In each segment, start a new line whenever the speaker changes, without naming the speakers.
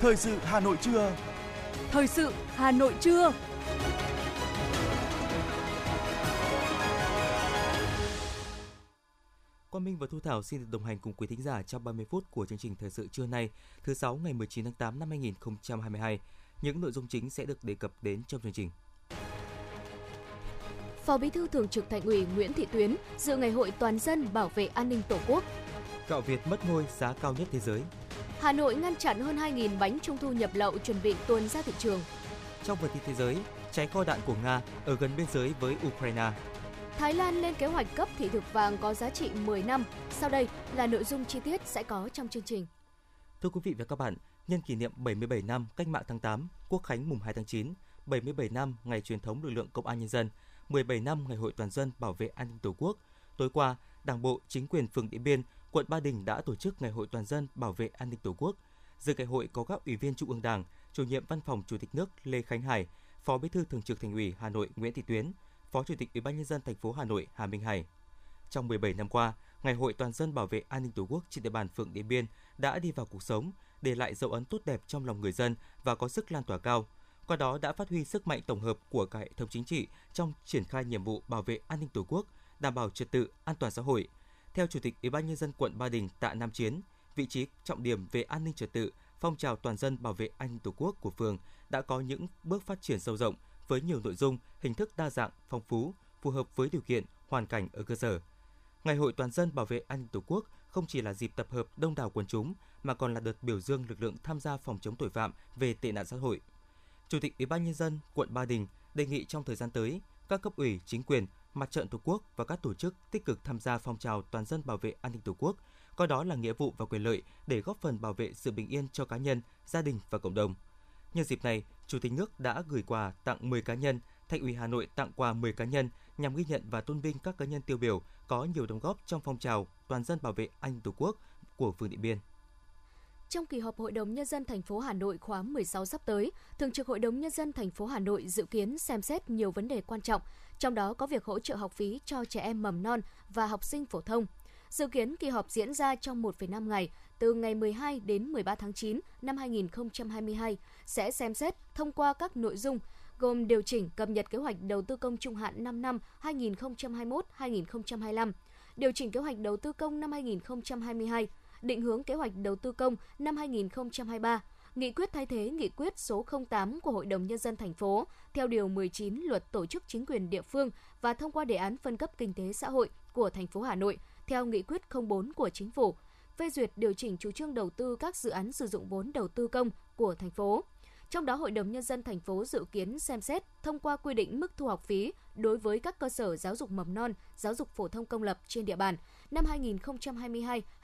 Thời sự Hà Nội trưa.
Thời sự Hà Nội trưa.
Quang Minh và Thu Thảo xin được đồng hành cùng quý thính giả trong 30 phút của chương trình thời sự trưa nay, thứ sáu ngày 19 tháng 8 năm 2022. Những nội dung chính sẽ được đề cập đến trong chương trình.
Phó Bí thư Thường trực Thành ủy Nguyễn Thị Tuyến dự ngày hội toàn dân bảo vệ an ninh Tổ quốc.
Gạo Việt mất ngôi giá cao nhất thế giới.
Hà Nội ngăn chặn hơn 2.000 bánh trung thu nhập lậu chuẩn bị tuôn ra thị trường.
Trong phần tin thế giới, cháy kho đạn của Nga ở gần biên giới với Ukraine.
Thái Lan lên kế hoạch cấp thị thực vàng có giá trị 10 năm. Sau đây là nội dung chi tiết sẽ có trong chương trình.
Thưa quý vị và các bạn, nhân kỷ niệm 77 năm Cách mạng tháng 8, Quốc khánh mùng 2 tháng 9, 77 năm ngày truyền thống lực lượng công an nhân dân, 17 năm ngày hội toàn dân bảo vệ an ninh Tổ quốc, tối qua, Đảng bộ, chính quyền phường Điện Biên, quận Ba Đình đã tổ chức ngày hội toàn dân bảo vệ an ninh Tổ quốc. Dự ngày hội có các ủy viên Trung ương Đảng, chủ nhiệm Văn phòng Chủ tịch nước Lê Khánh Hải, Phó Bí thư Thường trực Thành ủy Hà Nội Nguyễn Thị Tuyến, Phó Chủ tịch Ủy ban nhân dân thành phố Hà Nội Hà Minh Hải. Trong 17 năm qua, Ngày hội toàn dân bảo vệ an ninh Tổ quốc trên địa bàn phường Điện Biên đã đi vào cuộc sống, để lại dấu ấn tốt đẹp trong lòng người dân và có sức lan tỏa cao. Qua đó đã phát huy sức mạnh tổng hợp của cả hệ thống chính trị trong triển khai nhiệm vụ bảo vệ an ninh Tổ quốc, đảm bảo trật tự, an toàn xã hội. Theo Chủ tịch Ủy ban nhân dân quận Ba Đình Tạ Nam Chiến, vị trí trọng điểm về an ninh trật tự, phong trào toàn dân bảo vệ an ninh Tổ quốc của phường đã có những bước phát triển sâu rộng với nhiều nội dung, hình thức đa dạng, phong phú, phù hợp với điều kiện, hoàn cảnh ở cơ sở. Ngày hội toàn dân bảo vệ an ninh Tổ quốc không chỉ là dịp tập hợp đông đảo quần chúng mà còn là đợt biểu dương lực lượng tham gia phòng chống tội phạm về tệ nạn xã hội. Chủ tịch Ủy ban nhân dân quận Ba Đình đề nghị trong thời gian tới, các cấp ủy, chính quyền, mặt trận Tổ quốc và các tổ chức tích cực tham gia phong trào toàn dân bảo vệ an ninh Tổ quốc, coi đó là nghĩa vụ và quyền lợi để góp phần bảo vệ sự bình yên cho cá nhân, gia đình và cộng đồng. Nhân dịp này, Chủ tịch nước đã gửi quà tặng 10 cá nhân, Thành ủy Hà Nội tặng quà 10 cá nhân nhằm ghi nhận và tôn vinh các cá nhân tiêu biểu có nhiều đóng góp trong phong trào toàn dân bảo vệ an ninh Tổ quốc của phường Điện Biên.
Trong kỳ họp Hội đồng nhân dân thành phố Hà Nội khóa 16 sắp tới, Thường trực Hội đồng nhân dân thành phố Hà Nội dự kiến xem xét nhiều vấn đề quan trọng, trong đó có việc hỗ trợ học phí cho trẻ em mầm non và học sinh phổ thông. Dự kiến kỳ họp diễn ra trong 1,5 ngày, từ ngày 12 đến 13 tháng 9 năm 2022, sẽ xem xét thông qua các nội dung gồm điều chỉnh cập nhật kế hoạch đầu tư công trung hạn 5 năm 2021-2025, điều chỉnh kế hoạch đầu tư công năm 2022, định hướng kế hoạch đầu tư công năm 2023, nghị quyết thay thế nghị quyết số 08 của Hội đồng Nhân dân thành phố theo Điều 19 Luật Tổ chức Chính quyền địa phương và thông qua đề án phân cấp kinh tế xã hội của thành phố Hà Nội theo nghị quyết 04 của Chính phủ, phê duyệt điều chỉnh chủ trương đầu tư các dự án sử dụng vốn đầu tư công của thành phố. Trong đó, Hội đồng Nhân dân thành phố dự kiến xem xét thông qua quy định mức thu học phí đối với các cơ sở giáo dục mầm non, giáo dục phổ thông công lập trên địa bàn năm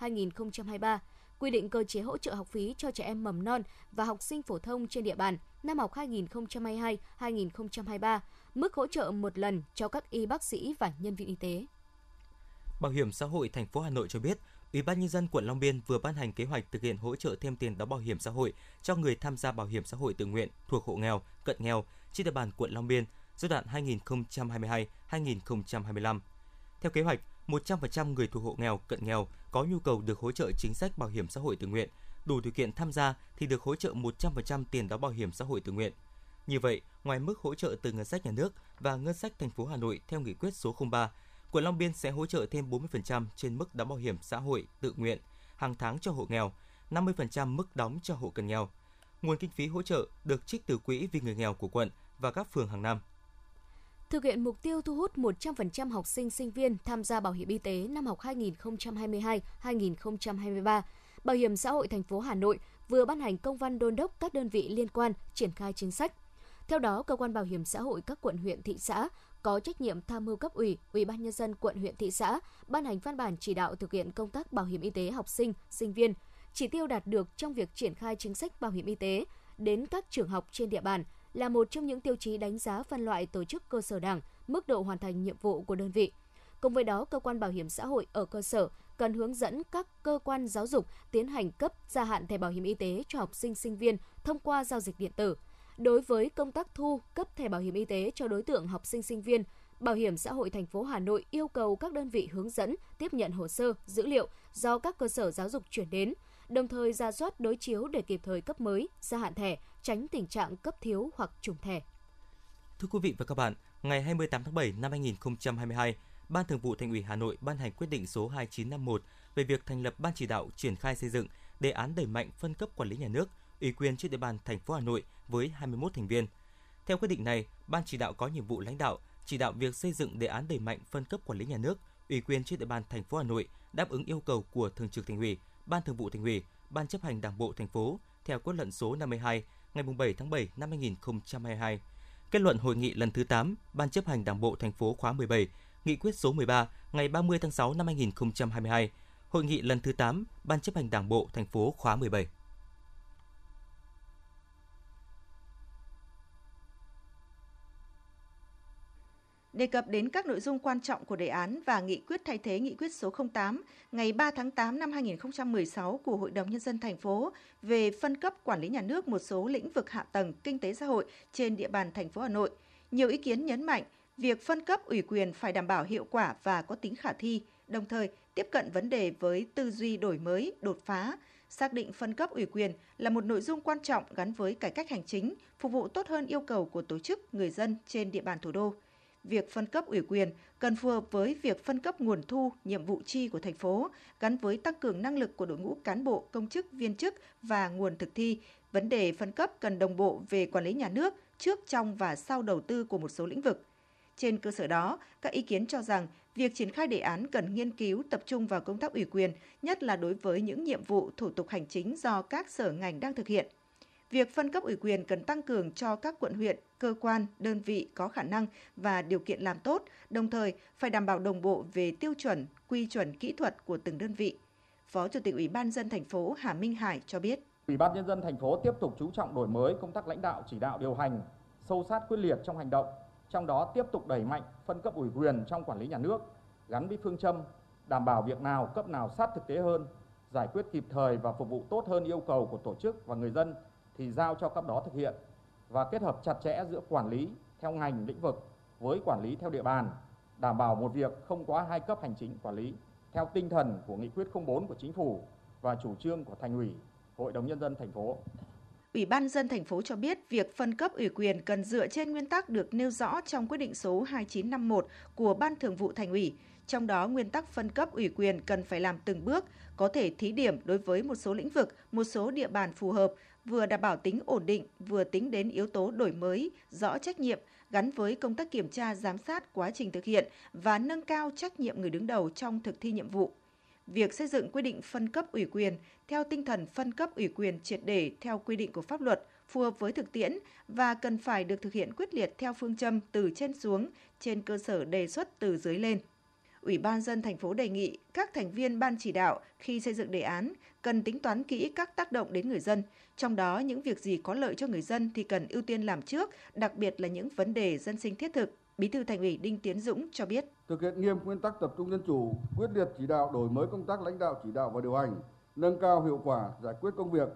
2022-2023, quy định cơ chế hỗ trợ học phí cho trẻ em mầm non và học sinh phổ thông trên địa bàn năm học 2022-2023, mức hỗ trợ một lần cho các y bác sĩ và nhân viên y tế.
Bảo hiểm xã hội thành phố Hà Nội cho biết, Ủy ban nhân dân quận Long Biên vừa ban hành kế hoạch thực hiện hỗ trợ thêm tiền đóng bảo hiểm xã hội cho người tham gia bảo hiểm xã hội tự nguyện thuộc hộ nghèo, cận nghèo trên địa bàn quận Long Biên giai đoạn 2022-2025. Theo kế hoạch, 100% người thuộc hộ nghèo, cận nghèo có nhu cầu được hỗ trợ chính sách bảo hiểm xã hội tự nguyện, đủ điều kiện tham gia thì được hỗ trợ 100% tiền đóng bảo hiểm xã hội tự nguyện. Như vậy, ngoài mức hỗ trợ từ ngân sách nhà nước và ngân sách thành phố Hà Nội theo nghị quyết số 03, quận Long Biên sẽ hỗ trợ thêm 40% trên mức đóng bảo hiểm xã hội tự nguyện hàng tháng cho hộ nghèo, 50% mức đóng cho hộ cận nghèo. Nguồn kinh phí hỗ trợ được trích từ quỹ vì người nghèo của quận và các phường hàng năm.
Thực hiện mục tiêu thu hút 100% học sinh sinh viên tham gia bảo hiểm y tế năm học 2022-2023, Bảo hiểm xã hội thành phố Hà Nội vừa ban hành công văn đôn đốc các đơn vị liên quan triển khai chính sách. Theo đó, cơ quan bảo hiểm xã hội các quận huyện thị xã có trách nhiệm tham mưu cấp ủy, ủy ban nhân dân quận huyện thị xã ban hành văn bản chỉ đạo thực hiện công tác bảo hiểm y tế học sinh, sinh viên, chỉ tiêu đạt được trong việc triển khai chính sách bảo hiểm y tế đến các trường học trên địa bàn là một trong những tiêu chí đánh giá phân loại tổ chức cơ sở đảng, mức độ hoàn thành nhiệm vụ của đơn vị. Cùng với đó, cơ quan bảo hiểm xã hội ở cơ sở cần hướng dẫn các cơ quan giáo dục tiến hành cấp gia hạn thẻ bảo hiểm y tế cho học sinh sinh viên thông qua giao dịch điện tử. Đối với công tác thu cấp thẻ bảo hiểm y tế cho đối tượng học sinh sinh viên, Bảo hiểm xã hội thành phố Hà Nội yêu cầu các đơn vị hướng dẫn tiếp nhận hồ sơ, dữ liệu do các cơ sở giáo dục chuyển đến, đồng thời ra soát đối chiếu để kịp thời cấp mới, gia hạn thẻ, tránh tình trạng cấp thiếu hoặc trùng thẻ.
Thưa quý vị và các bạn, ngày 28 tháng 7 năm 2022, Ban Thường vụ Thành ủy Hà Nội ban hành quyết định số 2951 về việc thành lập ban chỉ đạo triển khai xây dựng đề án đẩy mạnh phân cấp quản lý nhà nước, ủy quyền trên địa bàn thành phố Hà Nội với 21 thành viên. Theo quyết định này, ban chỉ đạo có nhiệm vụ lãnh đạo, chỉ đạo việc xây dựng đề án đẩy mạnh phân cấp quản lý nhà nước, ủy quyền trên địa bàn thành phố Hà Nội đáp ứng yêu cầu của Thường trực Thành ủy, Ban Thường vụ Thành ủy, Ban chấp hành Đảng bộ thành phố theo quyết luận số 52 ngày 7 tháng 7 năm 2022. Kết luận hội nghị lần thứ 8 Ban chấp hành Đảng bộ thành phố khóa 17, Nghị quyết số 13 ngày 30 tháng 6 năm 2022, Hội nghị lần thứ 8 Ban chấp hành Đảng bộ thành phố khóa 17.
Đề cập đến các nội dung quan trọng của đề án và nghị quyết thay thế nghị quyết số 08 ngày 3 tháng 8 năm 2016 của Hội đồng Nhân dân thành phố về phân cấp quản lý nhà nước một số lĩnh vực hạ tầng kinh tế xã hội trên địa bàn thành phố Hà Nội. Nhiều ý kiến nhấn mạnh việc phân cấp ủy quyền phải đảm bảo hiệu quả và có tính khả thi, đồng thời tiếp cận vấn đề với tư duy đổi mới, đột phá, xác định phân cấp ủy quyền là một nội dung quan trọng gắn với cải cách hành chính, phục vụ tốt hơn yêu cầu của tổ chức, người dân trên địa bàn thủ đô việc phân cấp ủy quyền cần phù hợp với việc phân cấp nguồn thu, nhiệm vụ chi của thành phố, gắn với tăng cường năng lực của đội ngũ cán bộ, công chức, viên chức và nguồn thực thi. Vấn đề phân cấp cần đồng bộ về quản lý nhà nước trước, trong và sau đầu tư của một số lĩnh vực. Trên cơ sở đó, các ý kiến cho rằng việc triển khai đề án cần nghiên cứu tập trung vào công tác ủy quyền, nhất là đối với những nhiệm vụ thủ tục hành chính do các sở ngành đang thực hiện. Việc phân cấp ủy quyền cần tăng cường cho các quận huyện, cơ quan, đơn vị có khả năng và điều kiện làm tốt, đồng thời phải đảm bảo đồng bộ về tiêu chuẩn, quy chuẩn kỹ thuật của từng đơn vị. Phó Chủ tịch Ủy ban dân thành phố Hà Minh Hải cho biết.
Ủy ban nhân dân thành phố tiếp tục chú trọng đổi mới công tác lãnh đạo chỉ đạo điều hành, sâu sát quyết liệt trong hành động, trong đó tiếp tục đẩy mạnh phân cấp ủy quyền trong quản lý nhà nước, gắn với phương châm đảm bảo việc nào cấp nào sát thực tế hơn, giải quyết kịp thời và phục vụ tốt hơn yêu cầu của tổ chức và người dân thì giao cho cấp đó thực hiện và kết hợp chặt chẽ giữa quản lý theo ngành lĩnh vực với quản lý theo địa bàn, đảm bảo một việc không quá hai cấp hành chính quản lý theo tinh thần của nghị quyết 04 của chính phủ và chủ trương của thành ủy, Hội đồng nhân dân thành phố.
Ủy ban dân thành phố cho biết việc phân cấp ủy quyền cần dựa trên nguyên tắc được nêu rõ trong quyết định số 2951 của Ban Thường vụ Thành ủy. Trong đó, nguyên tắc phân cấp ủy quyền cần phải làm từng bước, có thể thí điểm đối với một số lĩnh vực, một số địa bàn phù hợp vừa đảm bảo tính ổn định, vừa tính đến yếu tố đổi mới, rõ trách nhiệm gắn với công tác kiểm tra giám sát quá trình thực hiện và nâng cao trách nhiệm người đứng đầu trong thực thi nhiệm vụ. Việc xây dựng quy định phân cấp ủy quyền theo tinh thần phân cấp ủy quyền triệt để theo quy định của pháp luật phù hợp với thực tiễn và cần phải được thực hiện quyết liệt theo phương châm từ trên xuống trên cơ sở đề xuất từ dưới lên. Ủy ban dân thành phố đề nghị các thành viên ban chỉ đạo khi xây dựng đề án cần tính toán kỹ các tác động đến người dân, trong đó những việc gì có lợi cho người dân thì cần ưu tiên làm trước, đặc biệt là những vấn đề dân sinh thiết thực. Bí thư Thành ủy Đinh Tiến Dũng cho biết:
Thực hiện nghiêm nguyên tắc tập trung dân chủ, quyết liệt chỉ đạo đổi mới công tác lãnh đạo chỉ đạo và điều hành, nâng cao hiệu quả giải quyết công việc,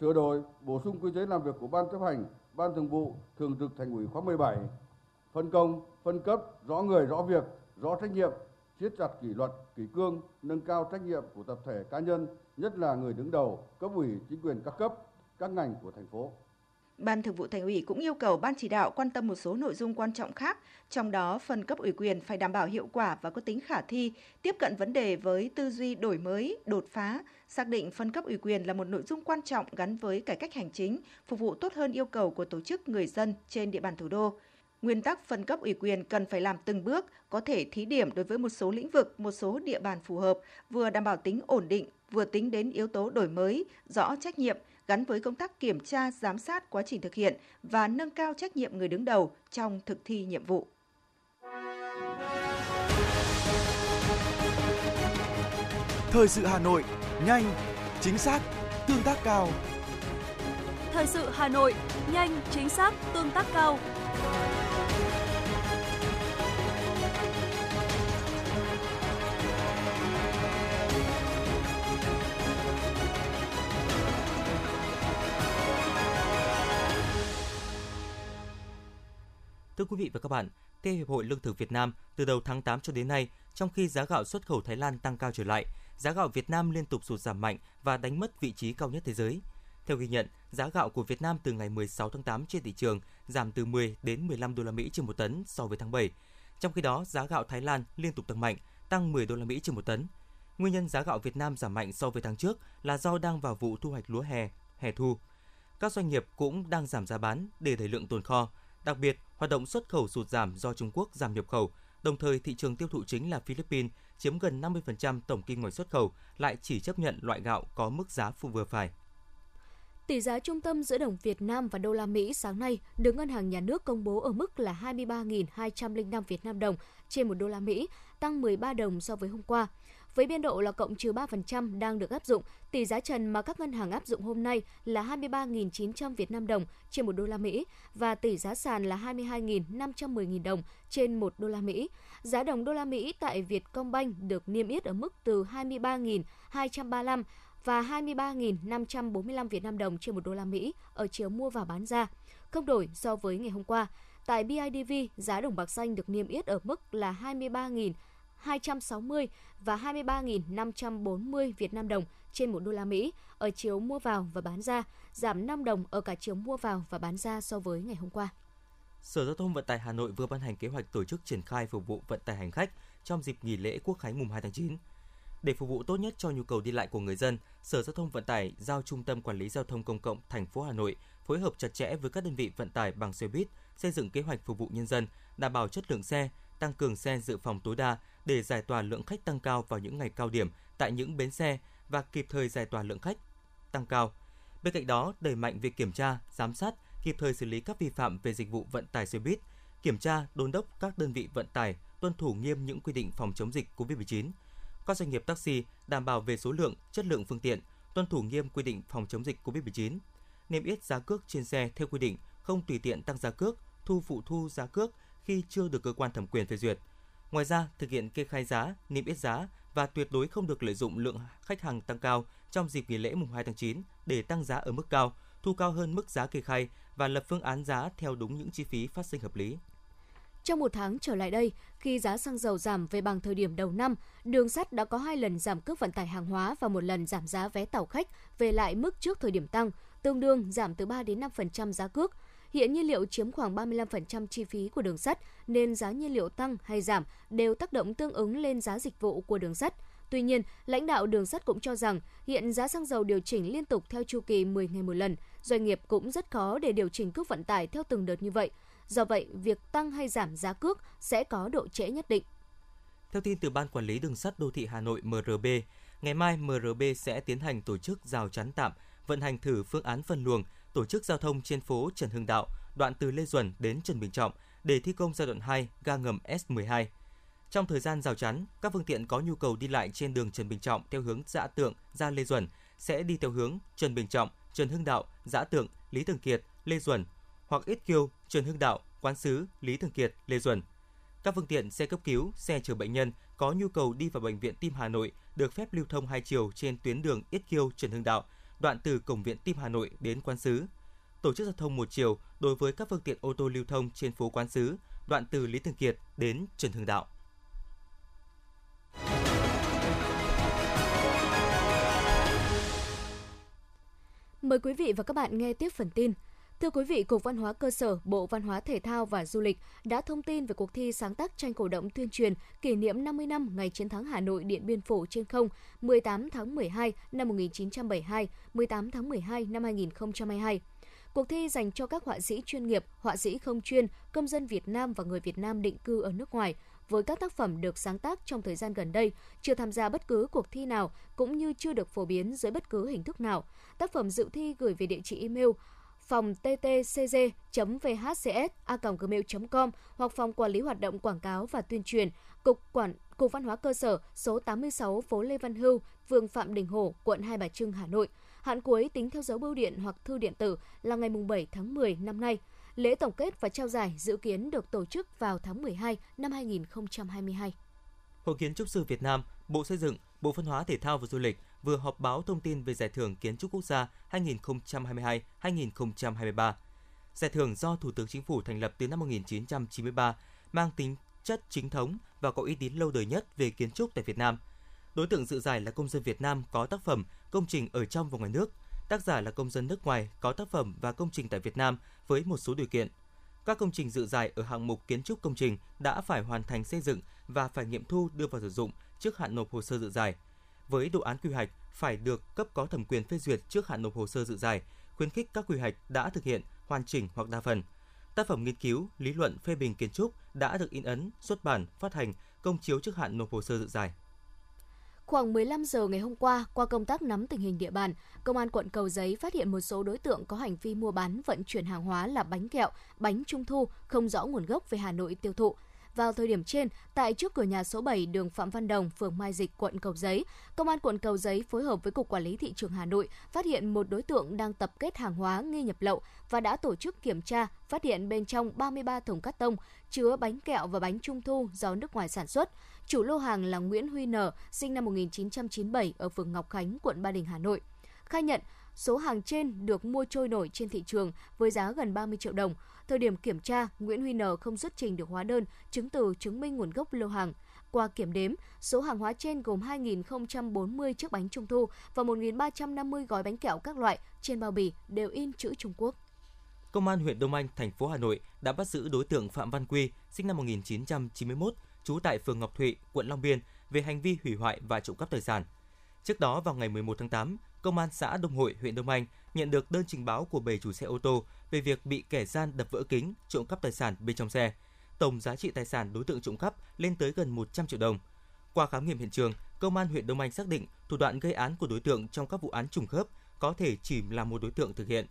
sửa đổi, bổ sung quy chế làm việc của ban chấp hành, ban thường vụ, thường trực Thành ủy khóa 17, phân công, phân cấp, rõ người, rõ việc, rõ trách nhiệm, siết chặt kỷ luật, kỷ cương, nâng cao trách nhiệm của tập thể cá nhân, nhất là người đứng đầu, cấp ủy, chính quyền các cấp, các ngành của thành phố.
Ban Thường vụ Thành ủy cũng yêu cầu ban chỉ đạo quan tâm một số nội dung quan trọng khác, trong đó phần cấp ủy quyền phải đảm bảo hiệu quả và có tính khả thi, tiếp cận vấn đề với tư duy đổi mới, đột phá, xác định phân cấp ủy quyền là một nội dung quan trọng gắn với cải cách hành chính, phục vụ tốt hơn yêu cầu của tổ chức người dân trên địa bàn thủ đô. Nguyên tắc phân cấp ủy quyền cần phải làm từng bước, có thể thí điểm đối với một số lĩnh vực, một số địa bàn phù hợp, vừa đảm bảo tính ổn định, vừa tính đến yếu tố đổi mới, rõ trách nhiệm, gắn với công tác kiểm tra, giám sát quá trình thực hiện và nâng cao trách nhiệm người đứng đầu trong thực thi nhiệm vụ.
Thời sự Hà Nội, nhanh, chính xác, tương tác cao.
Thời sự Hà Nội, nhanh, chính xác, tương tác cao.
Thưa quý vị và các bạn, theo Hiệp hội Lương thực Việt Nam, từ đầu tháng 8 cho đến nay, trong khi giá gạo xuất khẩu Thái Lan tăng cao trở lại, giá gạo Việt Nam liên tục sụt giảm mạnh và đánh mất vị trí cao nhất thế giới. Theo ghi nhận, giá gạo của Việt Nam từ ngày 16 tháng 8 trên thị trường giảm từ 10 đến 15 đô la Mỹ trên một tấn so với tháng 7. Trong khi đó, giá gạo Thái Lan liên tục tăng mạnh, tăng 10 đô la Mỹ trên một tấn. Nguyên nhân giá gạo Việt Nam giảm mạnh so với tháng trước là do đang vào vụ thu hoạch lúa hè, hè thu. Các doanh nghiệp cũng đang giảm giá bán để đẩy lượng tồn kho. Đặc biệt, hoạt động xuất khẩu sụt giảm do Trung Quốc giảm nhập khẩu, đồng thời thị trường tiêu thụ chính là Philippines chiếm gần 50% tổng kim ngạch xuất khẩu lại chỉ chấp nhận loại gạo có mức giá phù vừa phải.
Tỷ giá trung tâm giữa đồng Việt Nam và đô la Mỹ sáng nay được Ngân hàng Nhà nước công bố ở mức là 23.205 Việt Nam đồng trên 1 đô la Mỹ, tăng 13 đồng so với hôm qua. Với biên độ là cộng trừ 3% đang được áp dụng, tỷ giá trần mà các ngân hàng áp dụng hôm nay là 23.900 Việt Nam đồng trên 1 đô la Mỹ và tỷ giá sàn là 22.510.000 đồng trên 1 đô la Mỹ. Giá đồng đô la Mỹ tại Vietcombank được niêm yết ở mức từ 23.235 và 23.545 Việt Nam đồng trên một đô la Mỹ ở chiều mua và bán ra, không đổi so với ngày hôm qua. Tại BIDV, giá đồng bạc xanh được niêm yết ở mức là 23.260 và 23.540 Việt Nam đồng trên một đô la Mỹ ở chiều mua vào và bán ra, giảm 5 đồng ở cả chiều mua vào và bán ra so với ngày hôm qua.
Sở Giao thông Vận tải Hà Nội vừa ban hành kế hoạch tổ chức triển khai phục vụ vận tải hành khách trong dịp nghỉ lễ Quốc khánh mùng 2 tháng 9. Để phục vụ tốt nhất cho nhu cầu đi lại của người dân, Sở Giao thông Vận tải giao Trung tâm Quản lý Giao thông Công cộng thành phố Hà Nội phối hợp chặt chẽ với các đơn vị vận tải bằng xe buýt, xây dựng kế hoạch phục vụ nhân dân, đảm bảo chất lượng xe, tăng cường xe dự phòng tối đa để giải tỏa lượng khách tăng cao vào những ngày cao điểm tại những bến xe và kịp thời giải tỏa lượng khách tăng cao. Bên cạnh đó, đẩy mạnh việc kiểm tra, giám sát, kịp thời xử lý các vi phạm về dịch vụ vận tải xe buýt, kiểm tra, đôn đốc các đơn vị vận tải tuân thủ nghiêm những quy định phòng chống dịch COVID-19. Các doanh nghiệp taxi đảm bảo về số lượng, chất lượng phương tiện, tuân thủ nghiêm quy định phòng chống dịch COVID-19. Niêm yết giá cước trên xe theo quy định, không tùy tiện tăng giá cước, thu phụ thu giá cước khi chưa được cơ quan thẩm quyền phê duyệt. Ngoài ra, thực hiện kê khai giá, niêm yết giá và tuyệt đối không được lợi dụng lượng khách hàng tăng cao trong dịp nghỉ lễ mùng 2 tháng 9 để tăng giá ở mức cao, thu cao hơn mức giá kê khai và lập phương án giá theo đúng những chi phí phát sinh hợp lý.
Trong một tháng trở lại đây, khi giá xăng dầu giảm về bằng thời điểm đầu năm, đường sắt đã có hai lần giảm cước vận tải hàng hóa và một lần giảm giá vé tàu khách về lại mức trước thời điểm tăng, tương đương giảm từ 3 đến 5% giá cước. Hiện nhiên liệu chiếm khoảng 35% chi phí của đường sắt, nên giá nhiên liệu tăng hay giảm đều tác động tương ứng lên giá dịch vụ của đường sắt. Tuy nhiên, lãnh đạo đường sắt cũng cho rằng hiện giá xăng dầu điều chỉnh liên tục theo chu kỳ 10 ngày một lần, doanh nghiệp cũng rất khó để điều chỉnh cước vận tải theo từng đợt như vậy. Do vậy, việc tăng hay giảm giá cước sẽ có độ trễ nhất định.
Theo tin từ Ban Quản lý Đường sắt Đô thị Hà Nội MRB, ngày mai MRB sẽ tiến hành tổ chức rào chắn tạm, vận hành thử phương án phân luồng, tổ chức giao thông trên phố Trần Hưng Đạo, đoạn từ Lê Duẩn đến Trần Bình Trọng để thi công giai đoạn 2 ga ngầm S12. Trong thời gian rào chắn, các phương tiện có nhu cầu đi lại trên đường Trần Bình Trọng theo hướng Dã Tượng ra Lê Duẩn sẽ đi theo hướng Trần Bình Trọng, Trần Hưng Đạo, Dã Tượng, Lý Thường Kiệt, Lê Duẩn hoặc Ít Kiêu, Trần Hưng Đạo, Quán Sứ, Lý Thường Kiệt, Lê Duẩn. Các phương tiện xe cấp cứu, xe chở bệnh nhân có nhu cầu đi vào bệnh viện Tim Hà Nội được phép lưu thông hai chiều trên tuyến đường Ít Kiêu, Trần Hưng Đạo, đoạn từ cổng viện Tim Hà Nội đến Quán Sứ. Tổ chức giao thông một chiều đối với các phương tiện ô tô lưu thông trên phố Quán Sứ, đoạn từ Lý Thường Kiệt đến Trần Hưng Đạo.
Mời quý vị và các bạn nghe tiếp phần tin. Thưa quý vị, Cục Văn hóa Cơ sở, Bộ Văn hóa Thể thao và Du lịch đã thông tin về cuộc thi sáng tác tranh cổ động tuyên truyền kỷ niệm 50 năm ngày chiến thắng Hà Nội Điện Biên Phủ trên không 18 tháng 12 năm 1972, 18 tháng 12 năm 2022. Cuộc thi dành cho các họa sĩ chuyên nghiệp, họa sĩ không chuyên, công dân Việt Nam và người Việt Nam định cư ở nước ngoài với các tác phẩm được sáng tác trong thời gian gần đây, chưa tham gia bất cứ cuộc thi nào cũng như chưa được phổ biến dưới bất cứ hình thức nào. Tác phẩm dự thi gửi về địa chỉ email phòng ttcg.vhcs a.gmail.com hoặc phòng quản lý hoạt động quảng cáo và tuyên truyền, cục quản cục văn hóa cơ sở số 86 phố Lê Văn Hưu, phường Phạm Đình Hổ, quận Hai Bà Trưng, Hà Nội. Hạn cuối tính theo dấu bưu điện hoặc thư điện tử là ngày 7 tháng 10 năm nay. Lễ tổng kết và trao giải dự kiến được tổ chức vào tháng 12 năm 2022.
Hội Kiến trúc sư Việt Nam, Bộ Xây dựng, Bộ Văn hóa Thể thao và Du lịch vừa họp báo thông tin về Giải thưởng Kiến trúc Quốc gia 2022-2023. Giải thưởng do Thủ tướng Chính phủ thành lập từ năm 1993, mang tính chất chính thống và có uy tín lâu đời nhất về kiến trúc tại Việt Nam. Đối tượng dự giải là công dân Việt Nam có tác phẩm, công trình ở trong và ngoài nước. Tác giả là công dân nước ngoài có tác phẩm và công trình tại Việt Nam với một số điều kiện. Các công trình dự giải ở hạng mục kiến trúc công trình đã phải hoàn thành xây dựng và phải nghiệm thu đưa vào sử dụng trước hạn nộp hồ sơ dự giải. Với đồ án quy hoạch phải được cấp có thẩm quyền phê duyệt trước hạn nộp hồ sơ dự giải, khuyến khích các quy hoạch đã thực hiện hoàn chỉnh hoặc đa phần. Tác phẩm nghiên cứu, lý luận phê bình kiến trúc đã được in ấn, xuất bản, phát hành, công chiếu trước hạn nộp hồ sơ dự giải.
Khoảng 15 giờ ngày hôm qua, qua công tác nắm tình hình địa bàn, Công an quận Cầu Giấy phát hiện một số đối tượng có hành vi mua bán vận chuyển hàng hóa là bánh kẹo, bánh trung thu không rõ nguồn gốc về Hà Nội tiêu thụ. Vào thời điểm trên, tại trước cửa nhà số 7 đường Phạm Văn Đồng, phường Mai Dịch, quận Cầu Giấy, Công an quận Cầu Giấy phối hợp với Cục Quản lý Thị trường Hà Nội phát hiện một đối tượng đang tập kết hàng hóa nghi nhập lậu và đã tổ chức kiểm tra, phát hiện bên trong 33 thùng cắt tông chứa bánh kẹo và bánh trung thu do nước ngoài sản xuất. Chủ lô hàng là Nguyễn Huy Nở sinh năm 1997 ở phường Ngọc Khánh, quận Ba Đình, Hà Nội. Khai nhận số hàng trên được mua trôi nổi trên thị trường với giá gần 30 triệu đồng. Thời điểm kiểm tra, Nguyễn Huy N không xuất trình được hóa đơn, chứng từ chứng minh nguồn gốc lô hàng. Qua kiểm đếm, số hàng hóa trên gồm 2.040 chiếc bánh trung thu và 1.350 gói bánh kẹo các loại trên bao bì đều in chữ Trung Quốc.
Công an huyện Đông Anh, thành phố Hà Nội đã bắt giữ đối tượng Phạm Văn Quy, sinh năm 1991, trú tại phường Ngọc Thụy, quận Long Biên về hành vi hủy hoại và trộm cắp tài sản. Trước đó vào ngày 11 tháng 8, Công an xã Đông Hội, huyện Đông Anh nhận được đơn trình báo của bề chủ xe ô tô về việc bị kẻ gian đập vỡ kính, trộm cắp tài sản bên trong xe. Tổng giá trị tài sản đối tượng trộm cắp lên tới gần 100 triệu đồng. Qua khám nghiệm hiện trường, Công an huyện Đông Anh xác định thủ đoạn gây án của đối tượng trong các vụ án trùng khớp có thể chỉ là một đối tượng thực hiện.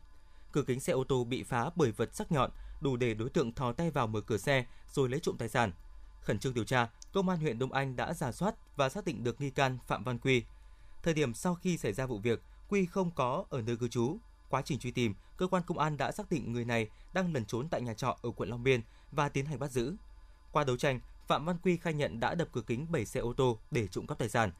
Cửa kính xe ô tô bị phá bởi vật sắc nhọn, đủ để đối tượng thò tay vào mở cửa xe rồi lấy trộm tài sản. Khẩn trương điều tra, Công an huyện Đông Anh đã giả soát và xác định được nghi can Phạm Văn Quy. Thời điểm sau khi xảy ra vụ việc, Quy không có ở nơi cư trú. Quá trình truy tìm, cơ quan công an đã xác định người này đang lẩn trốn tại nhà trọ ở quận Long Biên và tiến hành bắt giữ. Qua đấu tranh, Phạm Văn Quy khai nhận đã đập cửa kính 7 xe ô tô để trộm cắp tài sản.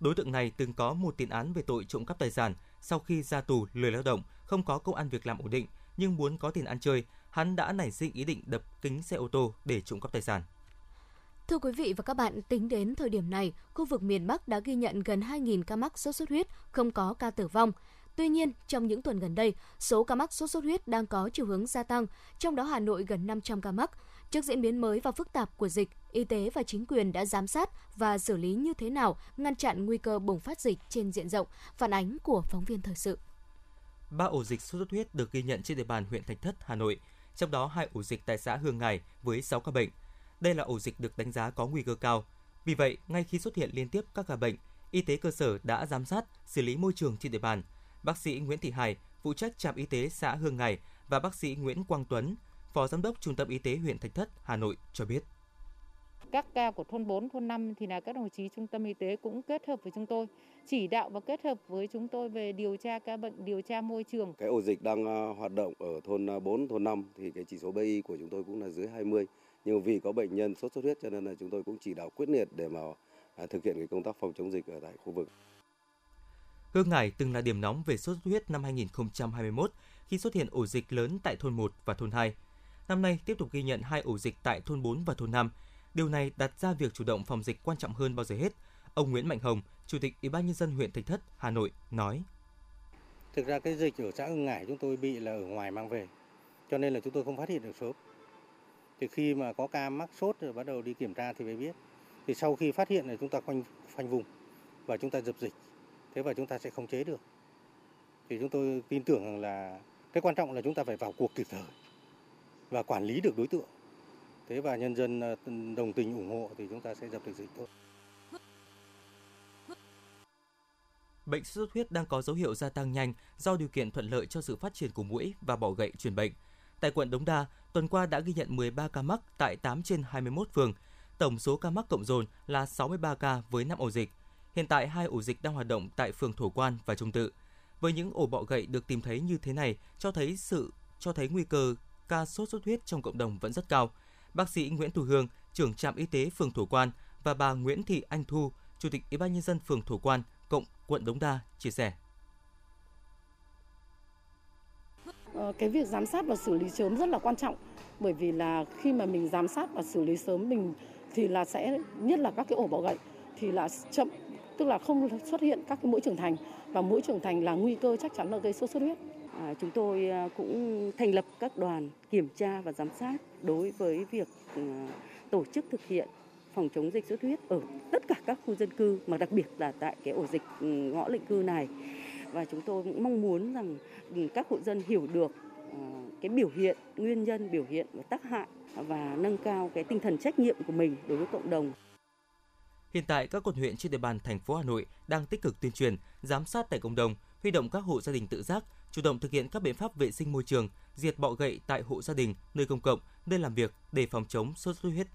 Đối tượng này từng có một tiền án về tội trộm cắp tài sản sau khi ra tù lười lao động, không có công ăn việc làm ổn định nhưng muốn có tiền ăn chơi, hắn đã nảy sinh ý định đập kính xe ô tô để trộm cắp tài sản.
Thưa quý vị và các bạn, tính đến thời điểm này, khu vực miền Bắc đã ghi nhận gần 2.000 ca mắc sốt xuất huyết, không có ca tử vong. Tuy nhiên, trong những tuần gần đây, số ca mắc sốt xuất huyết đang có chiều hướng gia tăng, trong đó Hà Nội gần 500 ca mắc. Trước diễn biến mới và phức tạp của dịch, y tế và chính quyền đã giám sát và xử lý như thế nào ngăn chặn nguy cơ bùng phát dịch trên diện rộng, phản ánh của phóng viên thời sự.
Ba ổ dịch sốt xuất huyết được ghi nhận trên địa bàn huyện Thạch Thất, Hà Nội, trong đó hai ổ dịch tại xã Hương Ngài với 6 ca bệnh. Đây là ổ dịch được đánh giá có nguy cơ cao. Vì vậy, ngay khi xuất hiện liên tiếp các ca bệnh, y tế cơ sở đã giám sát, xử lý môi trường trên địa bàn. Bác sĩ Nguyễn Thị Hải, phụ trách trạm y tế xã Hương Ngài và bác sĩ Nguyễn Quang Tuấn, Phó Giám đốc Trung tâm Y tế huyện Thạch Thất, Hà Nội cho biết.
Các ca của thôn 4, thôn 5 thì là các đồng chí trung tâm y tế cũng kết hợp với chúng tôi, chỉ đạo và kết hợp với chúng tôi về điều tra ca bệnh, điều tra môi trường.
Cái ổ dịch đang ờ, hoạt động ở thôn 4, ờ, thôn 5 thì cái chỉ số BI của chúng tôi cũng là dưới 20. Nhưng vì có bệnh nhân sốt xuất huyết cho nên là chúng tôi cũng chỉ đạo quyết liệt để mà à, thực hiện cái công tác phòng chống dịch ở tại khu vực.
Hương Ngải từng là điểm nóng về sốt xuất huyết năm 2021 khi xuất hiện ổ dịch lớn tại thôn 1 và thôn 2. Năm nay tiếp tục ghi nhận hai ổ dịch tại thôn 4 và thôn 5. Điều này đặt ra việc chủ động phòng dịch quan trọng hơn bao giờ hết. Ông Nguyễn Mạnh Hồng, Chủ tịch Ủy ban nhân dân huyện Thạch Thất, Hà Nội nói:
Thực ra cái dịch ở xã Hưng Ngải chúng tôi bị là ở ngoài mang về, cho nên là chúng tôi không phát hiện được sớm. Thì khi mà có ca mắc sốt rồi bắt đầu đi kiểm tra thì mới biết. Thì sau khi phát hiện là chúng ta khoanh khoanh vùng và chúng ta dập dịch. Thế và chúng ta sẽ khống chế được. Thì chúng tôi tin tưởng rằng là cái quan trọng là chúng ta phải vào cuộc kịp thời và quản lý được đối tượng. Thế và nhân dân ờ, đồng tình ủng hộ thì chúng ta sẽ dập được dịch thôi
Bệnh sốt xuất huyết đang có dấu hiệu gia tăng nhanh do điều kiện thuận lợi cho sự phát triển của mũi và bọ gậy truyền bệnh. Tại quận Đống Đa, tuần qua đã ghi nhận 13 ca mắc tại 8 trên 21 phường. Tổng số ca mắc cộng dồn là 63 ca với 5 ổ dịch. Hiện tại hai ổ dịch đang hoạt động tại phường Thổ Quan và Trung Tự. Với những ổ bọ gậy được tìm thấy như thế này, cho thấy sự cho thấy nguy cơ ca sốt xuất huyết trong cộng đồng vẫn rất cao. Bác sĩ Nguyễn Thu Hương, trưởng trạm y tế phường Thổ Quan và bà Nguyễn Thị Anh Thu, chủ tịch Ủy ban nhân dân phường Thổ Quan, cộng quận Đống Đa chia sẻ.
Ờ, cái việc giám sát và xử lý sớm rất là quan trọng. Bởi vì là khi mà mình giám sát và xử lý sớm mình thì là sẽ nhất là các cái ổ bọ gậy thì là chậm tức là không xuất hiện các cái mũi trưởng thành. Và mũi trưởng thành là nguy cơ chắc chắn là gây sốt xuất huyết.
À, chúng tôi à, cũng thành lập các đoàn kiểm tra và giám sát đối với việc à, tổ chức thực hiện phòng chống dịch xuất huyết ở tất cả các khu dân cư mà đặc biệt là tại cái ổ dịch ừ, ngõ lịnh cư này và chúng tôi cũng mong muốn rằng các hộ dân hiểu được ờ, cái biểu hiện nguyên nhân biểu hiện và tác hại và nâng cao cái tinh thần trách nhiệm của mình đối với cộng đồng.
Hiện tại, các quận huyện trên địa bàn thành phố Hà Nội đang tích cực tuyên truyền, giám sát tại cộng đồng, huy động các hộ gia đình tự giác, chủ động thực hiện các biện pháp vệ sinh môi trường, diệt bọ gậy tại hộ gia đình, nơi công cộng, nơi làm việc để phòng chống sốt xuất huyết.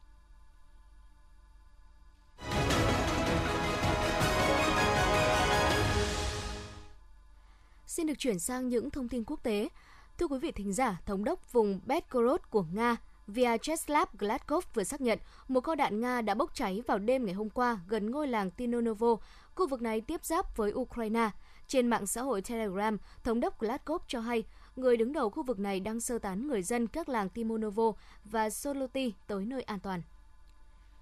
Xin được chuyển sang những thông tin quốc tế. Thưa quý vị thính giả, thống đốc vùng Belgorod của Nga Vyacheslav Gladkov vừa xác nhận một kho đạn Nga đã bốc cháy vào đêm ngày hôm qua gần ngôi làng Tinonovo. Khu vực này tiếp giáp với Ukraine. Trên mạng xã hội Telegram, Thống đốc Gladkov cho hay người đứng đầu khu vực này đang sơ tán người dân các làng Timonovo và Soloti tới nơi an toàn.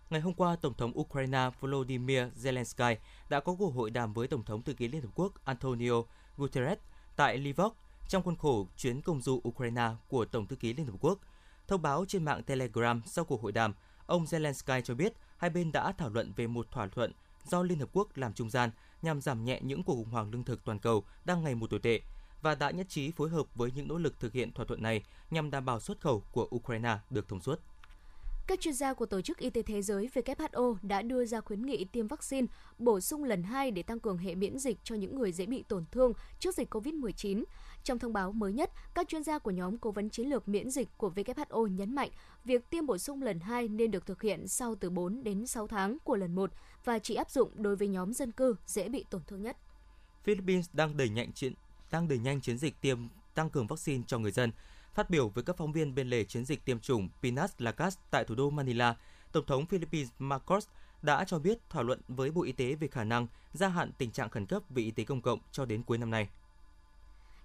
Ngày hôm qua, Tổng thống Ukraine Volodymyr Zelensky đã có cuộc hội đàm với Tổng thống thư ký Liên Hợp Quốc Antonio Guterres tại Lvov trong khuôn khổ chuyến công du Ukraine của Tổng thư ký Liên Hợp Quốc. Thông báo trên mạng Telegram sau cuộc hội đàm, ông Zelensky cho biết hai bên đã thảo luận về một thỏa thuận do Liên Hợp Quốc làm trung gian nhằm giảm nhẹ những cuộc khủng hoảng lương thực toàn cầu đang ngày một tồi tệ và đã nhất trí phối hợp với những nỗ lực thực hiện thỏa thuận này nhằm đảm bảo xuất khẩu của Ukraine được thông suốt.
Các chuyên gia của Tổ chức Y tế Thế giới WHO đã đưa ra khuyến nghị tiêm vaccine bổ sung lần 2 để tăng cường hệ miễn dịch cho những người dễ bị tổn thương trước dịch COVID-19. Trong thông báo mới nhất, các chuyên gia của nhóm cố vấn chiến lược miễn dịch của WHO nhấn mạnh việc tiêm bổ sung lần 2 nên được thực hiện sau từ 4 đến 6 tháng của lần 1 và chỉ áp dụng đối với nhóm dân cư dễ bị tổn thương nhất.
Philippines đang đẩy nhanh chiến đang đẩy nhanh chiến dịch tiêm tăng cường vaccine cho người dân. Phát biểu với các phóng viên bên lề chiến dịch tiêm chủng Pinas Lagas tại thủ đô Manila, Tổng thống Philippines Marcos đã cho biết thảo luận với Bộ Y tế về khả năng gia hạn tình trạng khẩn cấp về y tế công cộng cho đến cuối năm nay.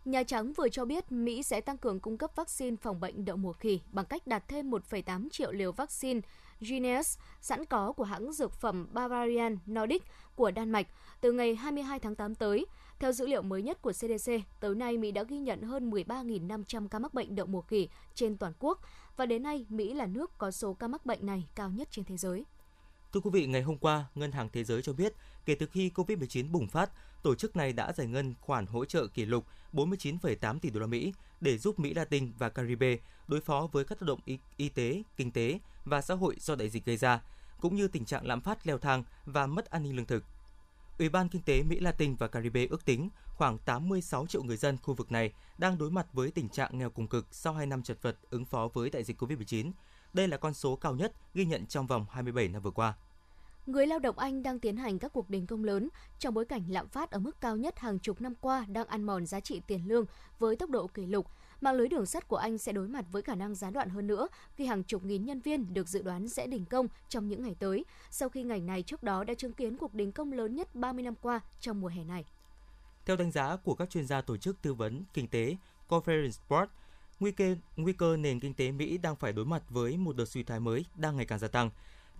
Nhà Trắng vừa cho biết Mỹ sẽ tăng cường cung cấp vaccine phòng bệnh đậu mùa khỉ bằng cách đặt thêm 1,8 triệu liều vaccine Jynneos sẵn có của hãng dược phẩm Bavarian Nordic của Đan Mạch từ ngày 22 tháng 8 tới. Theo dữ liệu mới nhất của CDC, tới nay Mỹ đã ghi nhận hơn 13.500 ca mắc bệnh đậu mùa khỉ trên toàn quốc và đến nay Mỹ là nước có số ca mắc bệnh này cao nhất trên thế giới.
Thưa quý vị, ngày hôm qua, Ngân hàng Thế giới cho biết, kể từ khi COVID-19 bùng phát, tổ chức này đã giải ngân khoản hỗ trợ kỷ lục 49,8 tỷ đô la Mỹ để giúp Mỹ Latin và Caribe đối phó với các tác động y, y tế, kinh tế và xã hội do đại dịch gây ra, cũng như tình trạng lạm phát leo thang và mất an ninh lương thực. Ủy ban Kinh tế Mỹ Latin và Caribe ước tính khoảng 86 triệu người dân khu vực này đang đối mặt với tình trạng nghèo cùng cực sau 2 năm chật vật ứng phó với đại dịch COVID-19. Đây là con số cao nhất ghi nhận trong vòng 27 năm vừa qua.
Người lao động Anh đang tiến hành các cuộc đình công lớn trong bối cảnh lạm phát ở mức cao nhất hàng chục năm qua đang ăn mòn giá trị tiền lương với tốc độ kỷ lục. Mạng lưới đường sắt của Anh sẽ đối mặt với khả năng gián đoạn hơn nữa khi hàng chục nghìn nhân viên được dự đoán sẽ đình công trong những ngày tới, sau khi ngành này trước đó đã chứng kiến cuộc đình công lớn nhất 30 năm qua trong mùa hè này.
Theo đánh giá của các chuyên gia tổ chức tư vấn kinh tế Conference Board, nguy cơ nguy cơ nền kinh tế Mỹ đang phải đối mặt với một đợt suy thoái mới đang ngày càng gia tăng.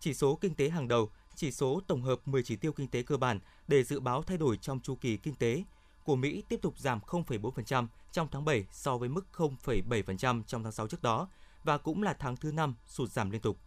Chỉ số kinh tế hàng đầu, chỉ số tổng hợp 10 chỉ tiêu kinh tế cơ bản để dự báo thay đổi trong chu kỳ kinh tế của Mỹ tiếp tục giảm 0,4% trong tháng 7 so với mức 0,7% trong tháng 6 trước đó và cũng là tháng thứ 5 sụt giảm liên tục.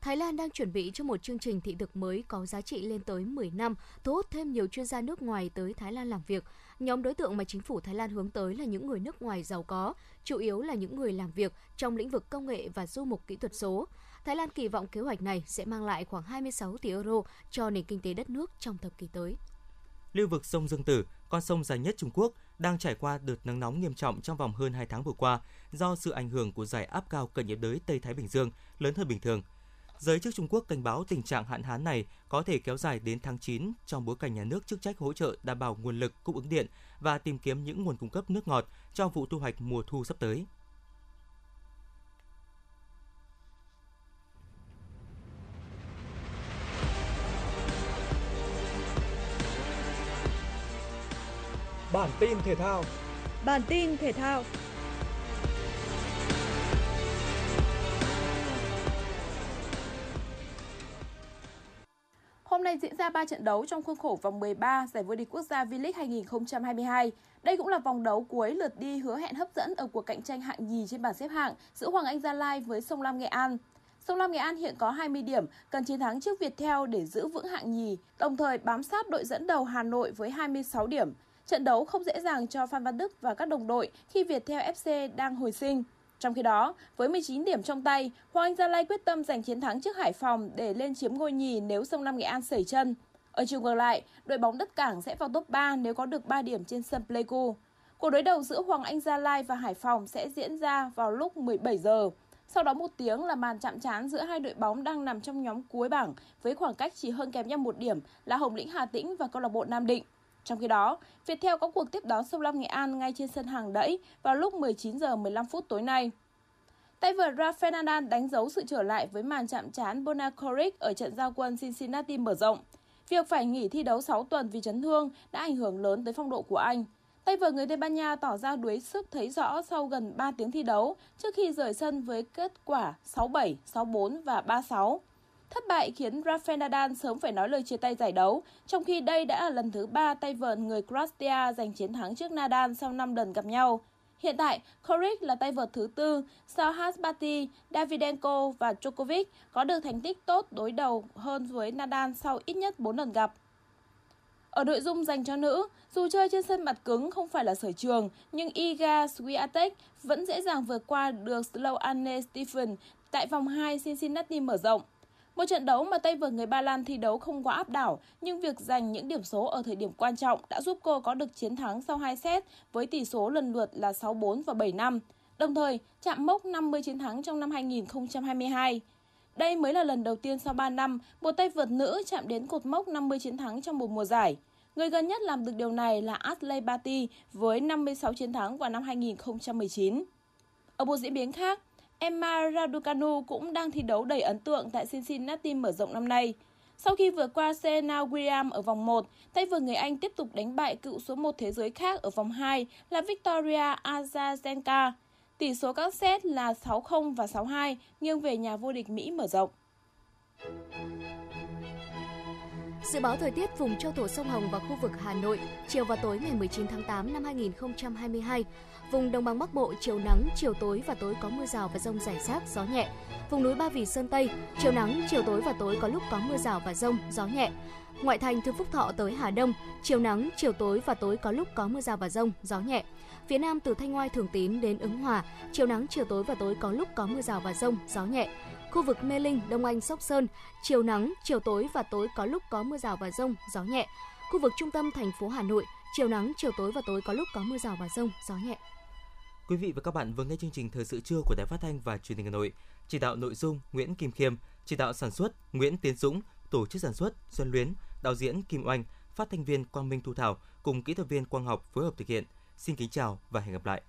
Thái Lan đang chuẩn bị cho một chương trình thị thực mới có giá trị lên tới 10 năm, thu hút thêm nhiều chuyên gia nước ngoài tới Thái Lan làm việc. Nhóm đối tượng mà chính phủ Thái Lan hướng tới là những người nước ngoài giàu có, chủ yếu là những người làm việc trong lĩnh vực công nghệ và du mục kỹ thuật số. Thái Lan kỳ vọng kế hoạch này sẽ mang lại khoảng 26 tỷ euro cho nền kinh tế đất nước trong thập kỷ tới.
Lưu vực sông Dương Tử, con sông dài nhất Trung Quốc, đang trải qua đợt nắng nóng nghiêm trọng trong vòng hơn 2 tháng vừa qua do sự ảnh hưởng của giải áp cao cận nhiệt đới Tây Thái Bình Dương lớn hơn bình thường. Giới chức Trung Quốc cảnh báo tình trạng hạn hán này có thể kéo dài đến tháng 9 trong bối cảnh nhà nước chức trách hỗ trợ đảm bảo nguồn lực cung ứng điện và tìm kiếm những nguồn cung cấp nước ngọt cho vụ thu hoạch mùa thu sắp tới.
Bản tin thể thao.
Bản tin thể thao.
Hôm nay diễn ra ra 3 trận đấu trong khuôn khổ vòng 13 giải vô địch quốc gia V-League 2022. Đây cũng là vòng đấu cuối lượt đi hứa hẹn hấp dẫn ở cuộc cạnh tranh hạng nhì trên bảng xếp hạng giữa Hoàng Anh Gia Lai với Sông Lam Nghệ An. Sông Lam Nghệ An hiện có 20 điểm, cần chiến thắng trước Viettel để giữ vững hạng nhì, đồng thời bám sát đội dẫn đầu Hà Nội với 26 điểm. Trận đấu không dễ dàng cho Phan Văn Đức và các đồng đội khi Viettel FC đang hồi sinh. Trong khi đó, với 19 điểm trong tay, Hoàng Anh Gia Lai quyết tâm giành chiến thắng trước Hải Phòng để lên chiếm ngôi nhì nếu sông Lam Nghệ An sẩy chân. Ở chiều ngược lại, đội bóng đất cảng sẽ vào top 3 nếu có được 3 điểm trên sân Pleiku. Cuộc đối đầu giữa Hoàng Anh Gia Lai và Hải Phòng sẽ diễn ra vào lúc 17 giờ. Sau đó một tiếng là màn chạm trán giữa hai đội bóng đang nằm trong nhóm cuối bảng với khoảng cách chỉ hơn kém nhau một điểm là Hồng Lĩnh Hà Tĩnh và câu lạc bộ Nam Định. Trong khi đó, Viettel có cuộc tiếp đón Sông Lam Nghệ An ngay trên sân hàng đẫy vào lúc 19 giờ 15 phút tối nay. Tay vợt Rafael Nadal đánh dấu sự trở lại với màn chạm trán Bonacoric ở trận giao quân Cincinnati mở rộng. Việc phải nghỉ thi đấu 6 tuần vì chấn thương đã ảnh hưởng lớn tới phong độ của anh. Tay vợt người Tây Ban Nha tỏ ra đuối sức thấy rõ sau gần 3 tiếng thi đấu trước khi rời sân với kết quả 6-7, 6-4 và 3-6. Thất bại khiến Rafael Nadal sớm phải nói lời chia tay giải đấu, trong khi đây đã là lần thứ ba tay vợt người Croatia giành chiến thắng trước Nadal sau 5 lần gặp nhau. Hiện tại, Koric là tay vợt thứ tư, sau Hasbati, Davidenko và Djokovic có được thành tích tốt đối đầu hơn với Nadal sau ít nhất 4 lần gặp. Ở nội dung dành cho nữ, dù chơi trên sân mặt cứng không phải là sở trường, nhưng Iga Swiatek vẫn dễ dàng vượt qua được Sloane Stephen tại vòng 2 Cincinnati mở rộng. Một trận đấu mà tay vợt người Ba Lan thi đấu không quá áp đảo, nhưng việc giành những điểm số ở thời điểm quan trọng đã giúp cô có được chiến thắng sau 2 set với tỷ số lần lượt là 6-4 và 7-5, đồng thời chạm mốc 50 chiến thắng trong năm 2022. Đây mới là lần đầu tiên sau 3 năm, một tay vợt nữ chạm đến cột mốc 50 chiến thắng trong một mùa giải. Người gần nhất làm được điều này là Ashley Barty với 56 chiến thắng vào năm 2019. Ở một diễn biến khác, Emma Raducanu cũng đang thi đấu đầy ấn tượng tại Cincinnati mở rộng năm nay. Sau khi vượt qua Serena Williams ở vòng 1, tay vợt người Anh tiếp tục đánh bại cựu số 1 thế giới khác ở vòng 2 là Victoria Azarenka. Tỷ số các set là 6-0 và 6-2, nghiêng về nhà vô địch Mỹ mở rộng.
Dự báo thời tiết vùng châu thổ sông Hồng và khu vực Hà Nội, chiều và tối ngày 19 tháng 8 năm 2022. Vùng đồng bằng Bắc Bộ chiều nắng, chiều tối và tối có mưa rào và rông rải rác, gió nhẹ. Vùng núi Ba Vì Sơn Tây, chiều nắng, chiều tối và tối có lúc có mưa rào và rông, gió nhẹ. Ngoại thành từ Phúc Thọ tới Hà Đông, chiều nắng, chiều tối và tối có lúc có mưa rào và rông, gió nhẹ. Phía Nam từ Thanh Oai Thường Tín đến Ứng Hòa, chiều nắng, chiều tối và tối có lúc có mưa rào và rông, gió nhẹ. Khu vực Mê Linh, Đông Anh, Sóc Sơn, chiều nắng, chiều tối và tối có lúc có mưa rào và rông, gió nhẹ. Khu vực trung tâm thành phố Hà Nội, chiều nắng, chiều tối và tối có lúc có mưa rào và rông, gió nhẹ.
Quý vị và các bạn vừa nghe chương trình thời sự trưa của Đài Phát thanh và Truyền hình Hà Nội. Chỉ đạo nội dung Nguyễn Kim Khiêm, chỉ đạo sản xuất Nguyễn Tiến Dũng, tổ chức sản xuất Xuân Luyến, đạo diễn Kim Oanh, phát thanh viên Quang Minh Thu Thảo cùng kỹ thuật viên Quang Học phối hợp thực hiện. Xin kính chào và hẹn gặp lại.